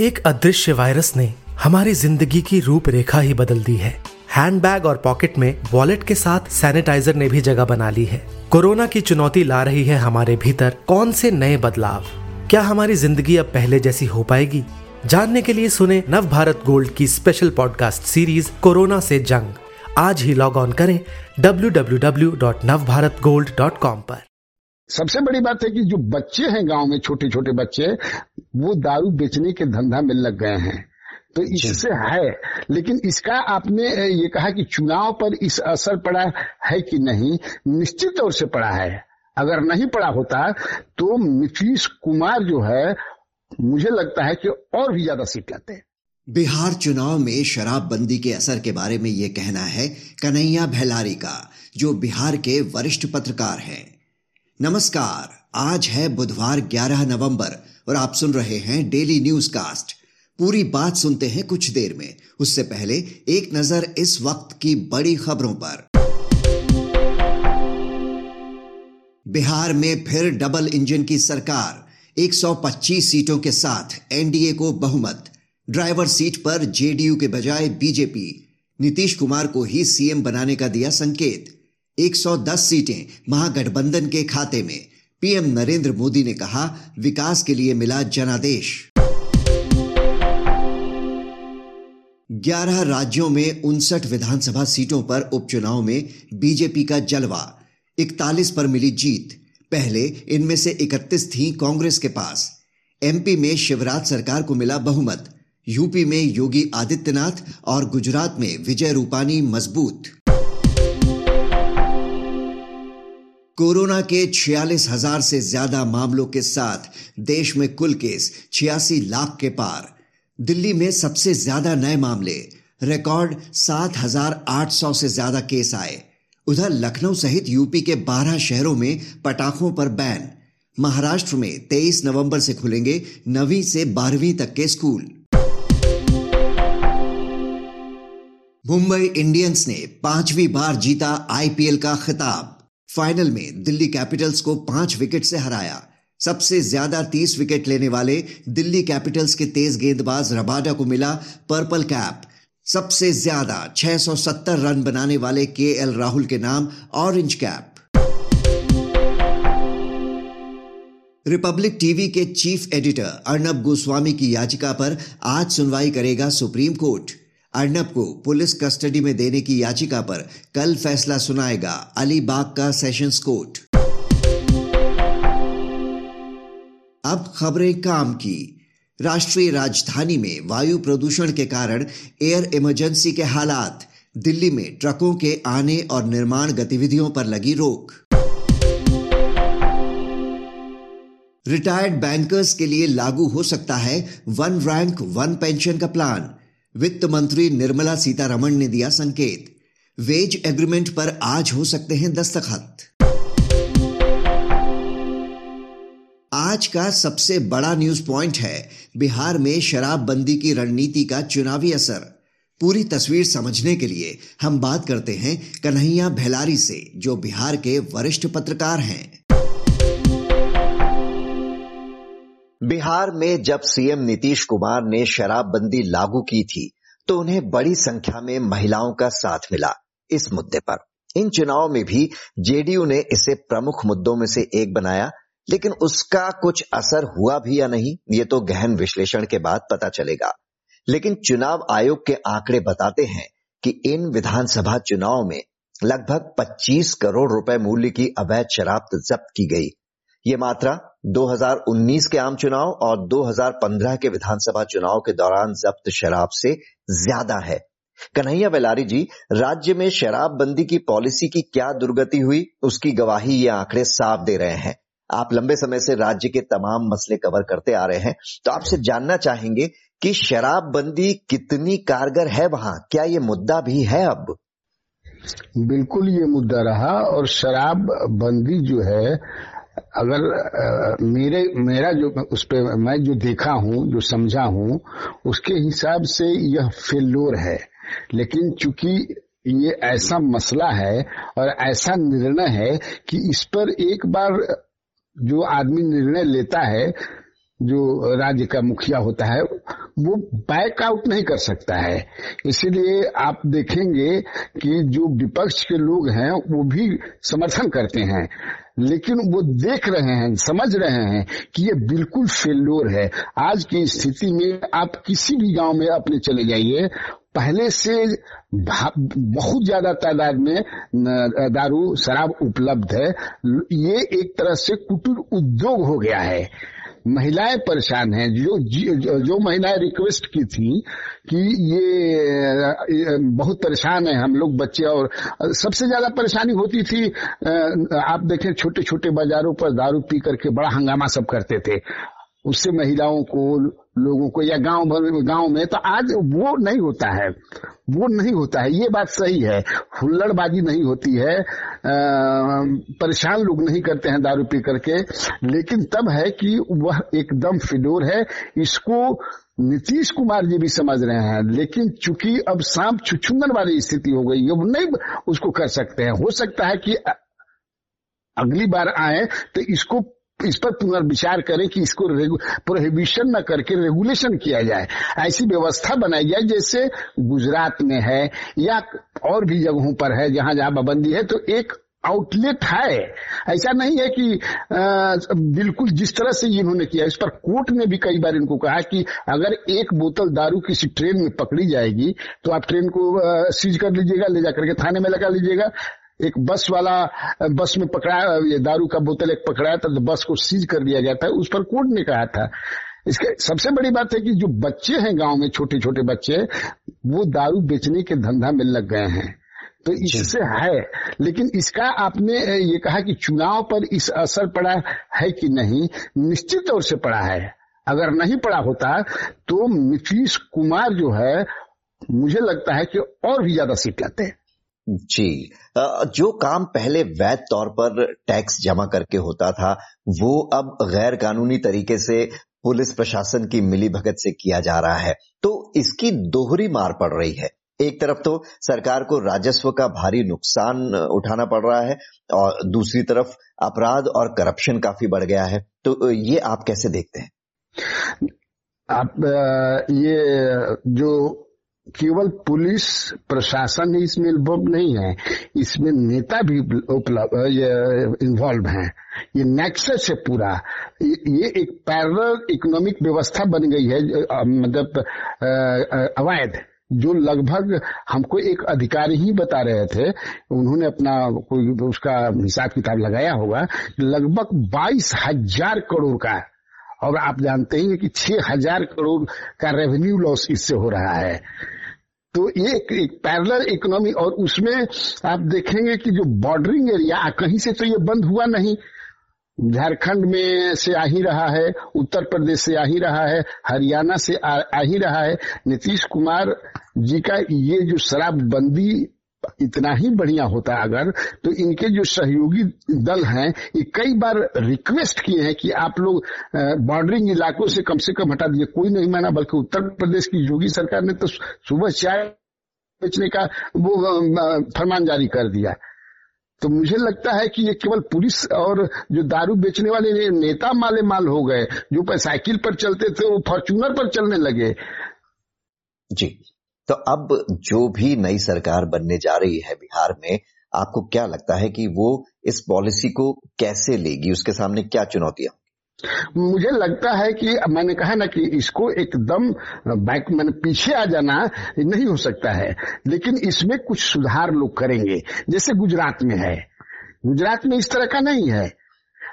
एक अदृश्य वायरस ने हमारी ज़िंदगी की रूपरेखा ही बदल दी है। हैंडबैग और पॉकेट में वॉलेट के साथ सैनिटाइजर ने भी जगह बना ली है। कोरोना की चुनौती ला रही है हमारे भीतर कौन से नए बदलाव? क्या हमारी ज़िंदगी अब पहले जैसी हो पाएगी? जानने के लिए सुने नव भारत गोल्ड की स्पेशल पॉडकास्ट सीरीज़ कोरोना से जंग। आज ही लॉग ऑन करें www.navbharatgold.com पर। सबसे बड़ी बात है कि जो बच्चे हैं गाँव में छोटे छोटे बच्चे वो दारू बेचने के धंधा में लग गए हैं। तो इससे है लेकिन इसका आपने ये कहा कि चुनाव पर इस असर पड़ा है कि नहीं निश्चित तौर से पड़ा है। अगर नहीं पड़ा होता तो नीतीश कुमार जो है मुझे लगता है कि और भी ज़्यादा सीट लाते हैं। बिहार चुनाव में शराबबंदी के असर के बारे में ये कहना है कन्हैया भैलारी का जो बिहार के वरिष्ठ पत्रकार हैं। नमस्कार आज है बुधवार 11 नवंबर और आप सुन रहे हैं डेली न्यूज़ कास्ट पूरी बात सुनते हैं कुछ देर में। उससे पहले एक नज़र इस वक्त की बड़ी खबरों पर। बिहार में फिर डबल इंजन की सरकार। 125 सीटों के साथ एनडीए को बहुमत। ड्राइवर सीट पर जेडीयू के बजाय बीजेपी नीतीश कुमार को ही सीएम बनाने का दिया संकेत। 110 सीटें महागठबंधन के खाते में। पीएम नरेंद्र मोदी ने कहा, विकास के लिए मिला जनादेश। 11 राज्यों में उनसठ विधानसभा सीटों पर उपचुनाव में बीजेपी का जलवा 41 पर मिली जीत। पहले इनमें से 31 थी कांग्रेस के पास। एमपी में शिवराज सरकार को मिला बहुमत, यूपी में योगी आदित्यनाथ और गुजरात में विजय रूपानी मज़बूत। कोरोना के छियालीस हज़ार से ज़्यादा मामलों के साथ देश में कुल केस छियासी लाख के पार। दिल्ली में सबसे ज़्यादा नए मामले, रिकॉर्ड सात हज़ार आठ सौ से ज़्यादा केस आए। उधर लखनऊ सहित यूपी के बारह शहरों में पटाखों पर बैन। महाराष्ट्र में 23 नवंबर से खुलेंगे नवीं से बारहवीं तक के स्कूल। मुंबई इंडियंस ने पांचवी बार जीता आईपीएल का खिताब। फाइनल में दिल्ली कैपिटल्स को पाँच विकेट से हराया। सबसे ज़्यादा तीस विकेट लेने वाले दिल्ली कैपिटल्स के तेज गेंदबाज रबाडा को मिला पर्पल कैप। सबसे ज़्यादा 670 रन बनाने वाले के एल राहुल के नाम ऑरेंज कैप। रिपब्लिक टीवी के चीफ एडिटर अर्नब गोस्वामी की याचिका पर आज सुनवाई करेगा सुप्रीम कोर्ट। अर्नब को पुलिस कस्टडी में देने की याचिका पर कल फैसला सुनाएगा अलीबाग का सेशंस कोर्ट। अब खबरें काम की। राष्ट्रीय राजधानी में वायु प्रदूषण के कारण एयर इमरजेंसी के हालात, दिल्ली में ट्रकों के आने और निर्माण गतिविधियों पर लगी रोक। रिटायर्ड बैंकर्स के लिए लागू हो सकता है वन रैंक वन पेंशन का प्लान। वित्त मंत्री निर्मला सीतारमण ने दिया संकेत। वेज एग्रीमेंट पर आज हो सकते हैं दस्तखत। आज का सबसे बड़ा न्यूज़ पॉइंट है, बिहार में शराबबंदी की रणनीति का चुनावी असर। पूरी तस्वीर समझने के लिए हम बात करते हैं कन्हैया भेलारी से, जो बिहार के वरिष्ठ पत्रकार हैं। बिहार में जब सीएम नीतीश कुमार ने शराबबंदी लागू की थी तो उन्हें बड़ी संख्या में महिलाओं का साथ मिला इस मुद्दे पर। इन चुनाव में भी जेडीयू ने इसे प्रमुख मुद्दों में से एक बनाया, लेकिन उसका कुछ असर हुआ भी या नहीं, ये तो गहन विश्लेषण के बाद पता चलेगा। लेकिन चुनाव आयोग के आंकड़े बताते हैं कि इन विधानसभा चुनाव में लगभग 25 करोड़ रुपए मूल्य की अवैध शराब जब्त की गई। ये मात्रा 2019 के आम चुनाव और 2015 के विधानसभा चुनाव के दौरान जब्त शराब से ज़्यादा है। कन्हैया बेलारी जी, राज्य में शराबबंदी की पॉलिसी की क्या दुर्गति हुई, उसकी गवाही ये आंकड़े साफ़ दे रहे हैं। आप लंबे समय से राज्य के तमाम मसले कवर करते आ रहे हैं तो आपसे जानना चाहेंगे कि शराबबंदी कितनी कारगर है वहाँ? क्या ये मुद्दा भी है अब? बिल्कुल ये मुद्दा रहा और शराब बंदी जो है अगर आ, मेरे मेरा जो उस पर मैं जो देखा हूँ जो समझा हूँ उसके हिसाब से यह फेलोर है। लेकिन चूँकि ये ऐसा मसला है और ऐसा निर्णय है कि इस पर एक बार जो आदमी निर्णय लेता है जो राज्य का मुखिया होता है वो बैक आउट नहीं कर सकता है। इसीलिए आप देखेंगे कि जो विपक्ष के लोग हैं वो भी समर्थन करते हैं। लेकिन वो देख रहे हैं, समझ रहे हैं कि ये बिल्कुल फेल्योर है। आज की स्थिति में आप किसी भी गाँव में अपने चले जाइए, पहले से बहुत ज़्यादा तादाद में दारू, शराब उपलब्ध है। ये एक तरह से कुटीर उद्योग हो गया है। महिलाएँ परेशान हैं। जो जो, महिलाएँ रिक्वेस्ट की थी कि ये बहुत परेशान है हम लोग बच्चे और सबसे ज़्यादा परेशानी होती थी आप देखें छोटे छोटे बाजारों पर दारू पी करके बड़ा हंगामा सब करते थे। उससे महिलाओं को लोगों को या गाँव भर गाँव में तो आज वो नहीं होता है। वो नहीं होता है। ये बात सही है। हुल्लड़बाजी नहीं होती है। परेशान लोग नहीं करते हैं दारू पी करके। लेकिन तब है कि वह एकदम फिडोर है। इसको नीतीश कुमार जी भी समझ रहे हैं। लेकिन चूँकि अब सांप छुछुंदन वाली स्थिति हो गई, अब नहीं उसको कर सकते हैं। हो सकता है कि अगली बार आए तो इसको इस पर पुनर्विचार करें कि इसको प्रोहिबिशन न करके रेगुलेशन किया जाए। ऐसी व्यवस्था बनाई जाए जैसे गुजरात में है या और भी जगहों पर है, जहाँ जहाँ पाबंदी है तो एक आउटलेट है। ऐसा नहीं है कि बिल्कुल जिस तरह से इन्होंने किया इस पर कोर्ट ने भी कई बार इनको कहा कि अगर एक बोतल दारू किसी ट्रेन में पकड़ी जाएगी तो आप ट्रेन को सीज कर लीजिएगा, ले जाकर के थाने में लगा लीजिएगा। एक बस वाला बस में पकड़ा ये दारू का बोतल एक पकड़ाया था तो बस को सीज कर दिया जाता है उस पर कोर्ट ने कहा था। इसके सबसे बड़ी बात है कि जो बच्चे हैं गाँव में छोटे छोटे बच्चे वो दारू बेचने के धंधा में लग गए हैं। तो इससे है लेकिन इसका आपने ये कहा कि चुनाव पर इस असर पड़ा है कि नहीं निश्चित तौर से पड़ा है। अगर नहीं पड़ा होता तो नीतीश कुमार जो है मुझे लगता है कि और भी ज़्यादा सीट लाते हैं। जी। जो काम पहले वैध तौर पर टैक्स जमा करके होता था, वो अब गैर कानूनी तरीके से पुलिस प्रशासन की मिली भगत से किया जा रहा है। तो इसकी दोहरी मार पड़ रही है। एक तरफ़ तो सरकार को राजस्व का भारी नुकसान उठाना पड़ रहा है और दूसरी तरफ़ अपराध और करप्शन काफ़ी बढ़ गया है। तो ये आप कैसे देखते हैं? आप ये जो केवल पुलिस, प्रशासन ही इसमें इन्वॉल्व नहीं है। इसमें नेता भी उपलब्ध इन्वॉल्व हैं। ये नेक्सस है पूरा। ये एक पैरल इकोनॉमिक व्यवस्था बन गई है मतलब अवैध, जो लगभग हमको एक अधिकारी ही बता रहे थे। उन्होंने अपना कोई उसका हिसाब किताब लगाया होगा। लगभग बाईस हज़ार करोड़ का और आप जानते ही कि छह हज़ार करोड़ का रेवेन्यू लॉस इससे हो रहा है। तो ये एक, एक पैरलर इकोनॉमी और उसमें आप देखेंगे कि जो बॉर्डरिंग एरिया कहीं से तो ये बंद हुआ नहीं। झारखंड में से आ ही रहा है उत्तर प्रदेश से आ ही रहा है हरियाणा से आ, आ ही रहा है। नीतीश कुमार जी का ये जो शराबबंदी इतना ही बढ़िया होता अगर तो इनके जो सहयोगी दल हैं ये कई बार रिक्वेस्ट किए हैं कि आप लोग बॉर्डरिंग इलाकों से कम से कम हटा दिए कोई नहीं माना बल्कि उत्तर प्रदेश की योगी सरकार ने तो सुबह चाय बेचने का वो फरमान जारी कर दिया। तो मुझे लगता है कि ये केवल पुलिस और जो दारू बेचने वाले ने, नेता माले माल हो गए जो साइकिल पर चलते थे वो फॉर्चूनर पर चलने लगे। जी। तो अब जो भी नई सरकार बनने जा रही है बिहार में, आपको क्या लगता है कि वो इस पॉलिसी को कैसे लेगी? उसके सामने क्या चुनौतियाँ मुझे लगता है कि मैंने कहा ना कि इसको एकदम बैक मैंने पीछे आ जाना नहीं हो सकता है। लेकिन इसमें कुछ सुधार लोग करेंगे। जैसे गुजरात में है। गुजरात में इस तरह का नहीं है।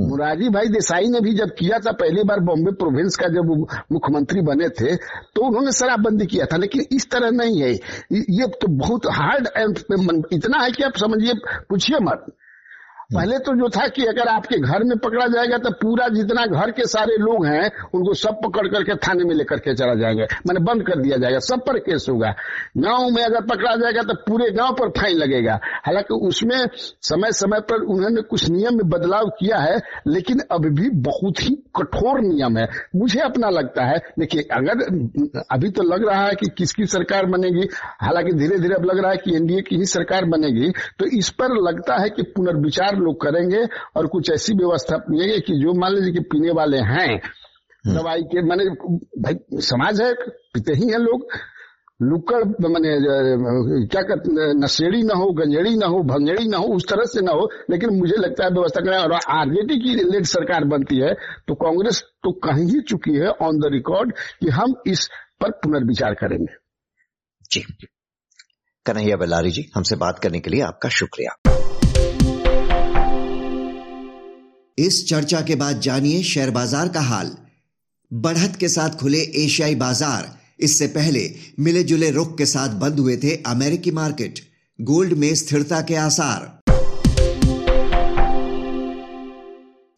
मुरारी भाई देसाई ने भी जब किया था पहली बार बॉम्बे प्रोविंस का जब मुख्यमंत्री बने थे तो उन्होंने शराबबंदी किया था, लेकिन इस तरह नहीं है। ये तो बहुत हार्ड एंड इतना है कि आप समझिए, पूछिए मत। पहले तो जो था कि अगर आपके घर में पकड़ा जाएगा तो पूरा जितना घर के सारे लोग हैं, उनको सब पकड़ करके थाने में लेकर के चला जाएँगे। मैंने बंद कर दिया जाएगा। सब पर केस होगा। गाँव में अगर पकड़ा जाएगा तो पूरे गाँव पर फाइन लगेगा। हालाँकि उसमें समय समय पर उन्होंने कुछ नियम में बदलाव किया है, लेकिन अभी भी बहुत ही कठोर नियम है। मुझे अपना लगता है, देखिए, अगर, अभी तो लग रहा है कि किसकी सरकार बनेगी, हालाँकि धीरे धीरे अब लग रहा है कि एनडीए की ही सरकार बनेगी तो इस पर लगता है कि पुनर्विचार लोग करेंगे और कुछ ऐसी व्यवस्था अपनाएँगे कि जो मान लीजिए कि पीने वाले हैं हम्म। दवाई के मैंने भाई समाज है पीते ही है लोग। लुकड़ मैंने क्या कहते नशेड़ी ना हो गंजेड़ी ना हो भंगेड़ी ना हो उस तरह से ना हो लेकिन मुझे लगता है व्यवस्था करें और आरजेडी की लेड सरकार बनती है तो कांग्रेस तो कहीं ही चुकी है ऑन द रिकॉर्ड कि हम इस पर पुनर्विचार करेंगे। जी। कन्हैया बेलारी जी हमसे बात करने के लिए आपका शुक्रिया। इस चर्चा के बाद जानिए शेयर बाज़ार का हाल। बढ़त के साथ खुले एशियाई बाज़ार, इससे पहले मिले जुले रुख के साथ बंद हुए थे अमेरिकी मार्केट। गोल्ड में स्थिरता के आसार।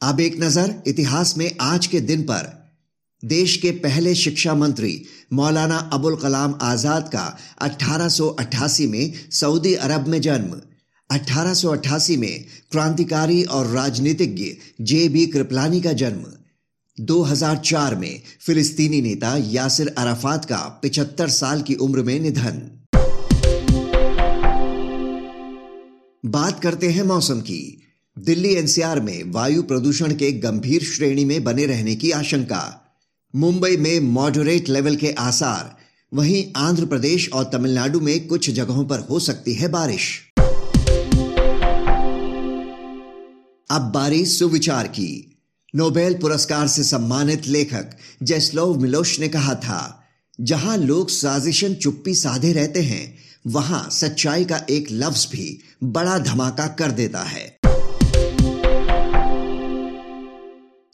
अब एक नज़र इतिहास में आज के दिन पर। देश के पहले शिक्षा मंत्री मौलाना अबुल कलाम आज़ाद का 1888 में सऊदी अरब में जन्म। 1888 में क्रांतिकारी और राजनीतिज्ञ जे बी कृपलानी का जन्म। 2004 में फिलिस्तीनी नेता यासिर अराफात का 75 साल की उम्र में निधन। बात करते हैं मौसम की। दिल्ली एनसीआर में वायु प्रदूषण के गंभीर श्रेणी में बने रहने की आशंका। मुंबई में मॉडरेट लेवल के आसार। वहीं आंध्र प्रदेश और तमिलनाडु में कुछ जगहों पर हो सकती है बारिश। अब बारी सुविचार की। नोबेल पुरस्कार से सम्मानित लेखक जेस्लोव मिलोश ने कहा था, जहाँ लोग साजिशन चुप्पी साधे रहते हैं, वहाँ सच्चाई का एक लफ्ज भी बड़ा धमाका कर देता है।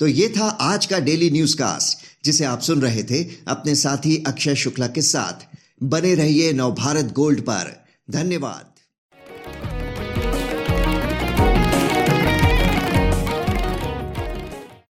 तो ये था आज का डेली न्यूज़ कास्ट जिसे आप सुन रहे थे अपने साथी अक्षय शुक्ला के साथ। बने रहिए नवभारत गोल्ड पर। धन्यवाद।